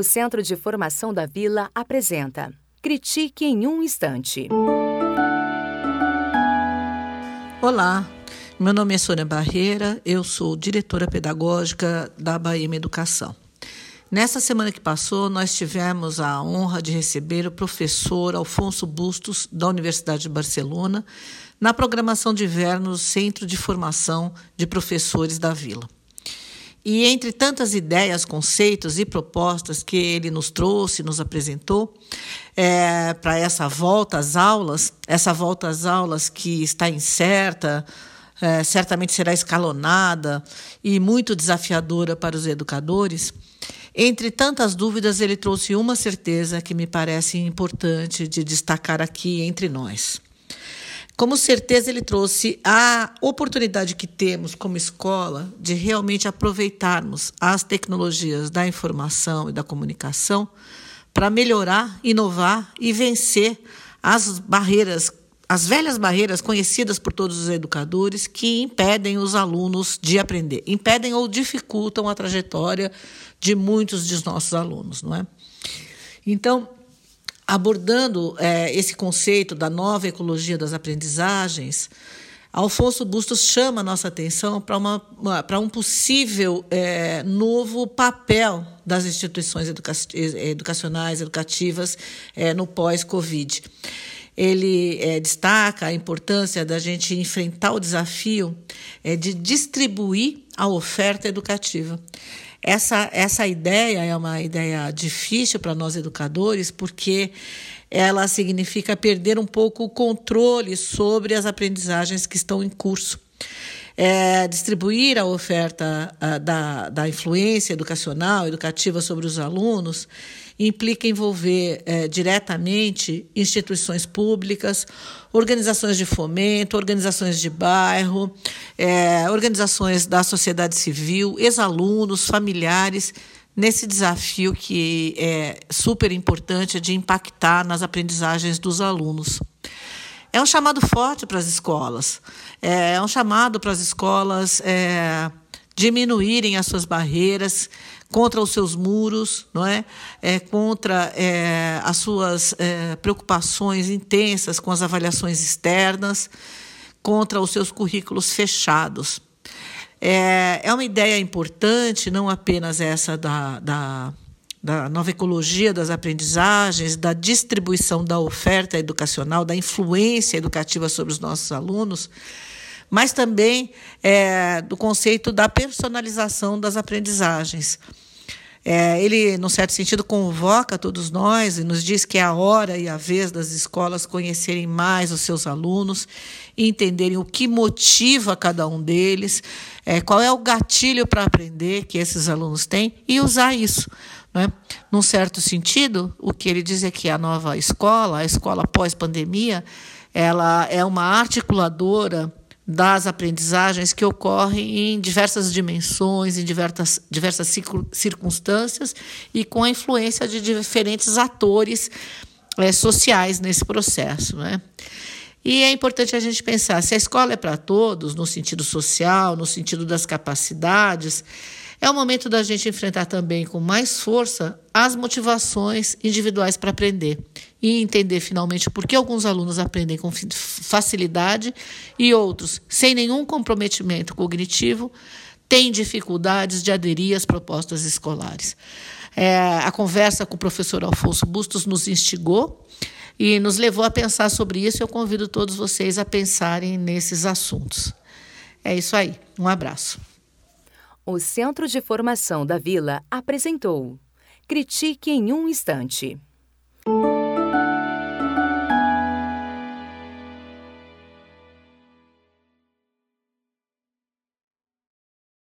O Centro de Formação da Vila apresenta Critique em um Instante. Olá, meu nome é Sônia Barreira, eu sou diretora pedagógica da Bahia Educação. Nessa semana que passou, nós tivemos a honra de receber o professor Alfonso Bustos, da Universidade de Barcelona, na programação de inverno do Centro de Formação de Professores da Vila. E entre tantas ideias, conceitos e propostas que ele nos trouxe, nos apresentou é, para essa volta às aulas, essa volta às aulas que está incerta, é, certamente será escalonada e muito desafiadora para os educadores. Entre tantas dúvidas, ele trouxe uma certeza que me parece importante de destacar aqui entre nós. Como certeza, ele trouxe a oportunidade que temos como escola de realmente aproveitarmos as tecnologias da informação e da comunicação para melhorar, inovar e vencer as barreiras, as velhas barreiras conhecidas por todos os educadores que impedem os alunos de aprender, impedem ou dificultam a trajetória de muitos dos nossos alunos, não é? Então, abordando é, esse conceito da nova ecologia das aprendizagens, Alfonso Bustos chama a nossa atenção para um possível é, novo papel das instituições educa educacionais, educativas, é, no pós-Covid. Ele é, destaca a importância da gente enfrentar o desafio é, de distribuir a oferta educativa. Essa, essa ideia é uma ideia difícil para nós educadores, porque ela significa perder um pouco o controle sobre as aprendizagens que estão em curso. É, distribuir a oferta a, da, da influência educacional, educativa sobre os alunos, implica envolver é, diretamente instituições públicas, organizações de fomento, organizações de bairro, é, organizações da sociedade civil, ex-alunos, familiares, nesse desafio que é super importante de impactar nas aprendizagens dos alunos. É um chamado forte para as escolas, é um chamado para as escolas é, diminuírem as suas barreiras, contra os seus muros, não é? é contra é, as suas é, preocupações intensas com as avaliações externas, contra os seus currículos fechados. É, é uma ideia importante, não apenas essa da, da, da nova ecologia das aprendizagens, da distribuição da oferta educacional, da influência educativa sobre os nossos alunos, mas também é, do conceito da personalização das aprendizagens. É, ele, num certo sentido, convoca todos nós e nos diz que é a hora e a vez das escolas conhecerem mais os seus alunos entenderem o que motiva cada um deles, é, qual é o gatilho para aprender que esses alunos têm e usar isso. Né? Num certo sentido, o que ele diz é que a nova escola, a escola pós-pandemia, ela é uma articuladora das aprendizagens que ocorrem em diversas dimensões, em diversas, diversas circunstâncias e com a influência de diferentes atores é, sociais nesse processo. Né? E é importante a gente pensar: se a escola é para todos, no sentido social, no sentido das capacidades, é o momento da gente enfrentar também com mais força as motivações individuais para aprender e entender finalmente por que alguns alunos aprendem com facilidade e outros, sem nenhum comprometimento cognitivo, têm dificuldades de aderir às propostas escolares. É, a conversa com o professor Alfonso Bustos nos instigou e nos levou a pensar sobre isso. Eu convido todos vocês a pensarem nesses assuntos. É isso aí. Um abraço. O Centro de Formação da Vila apresentou Critique em um Instante.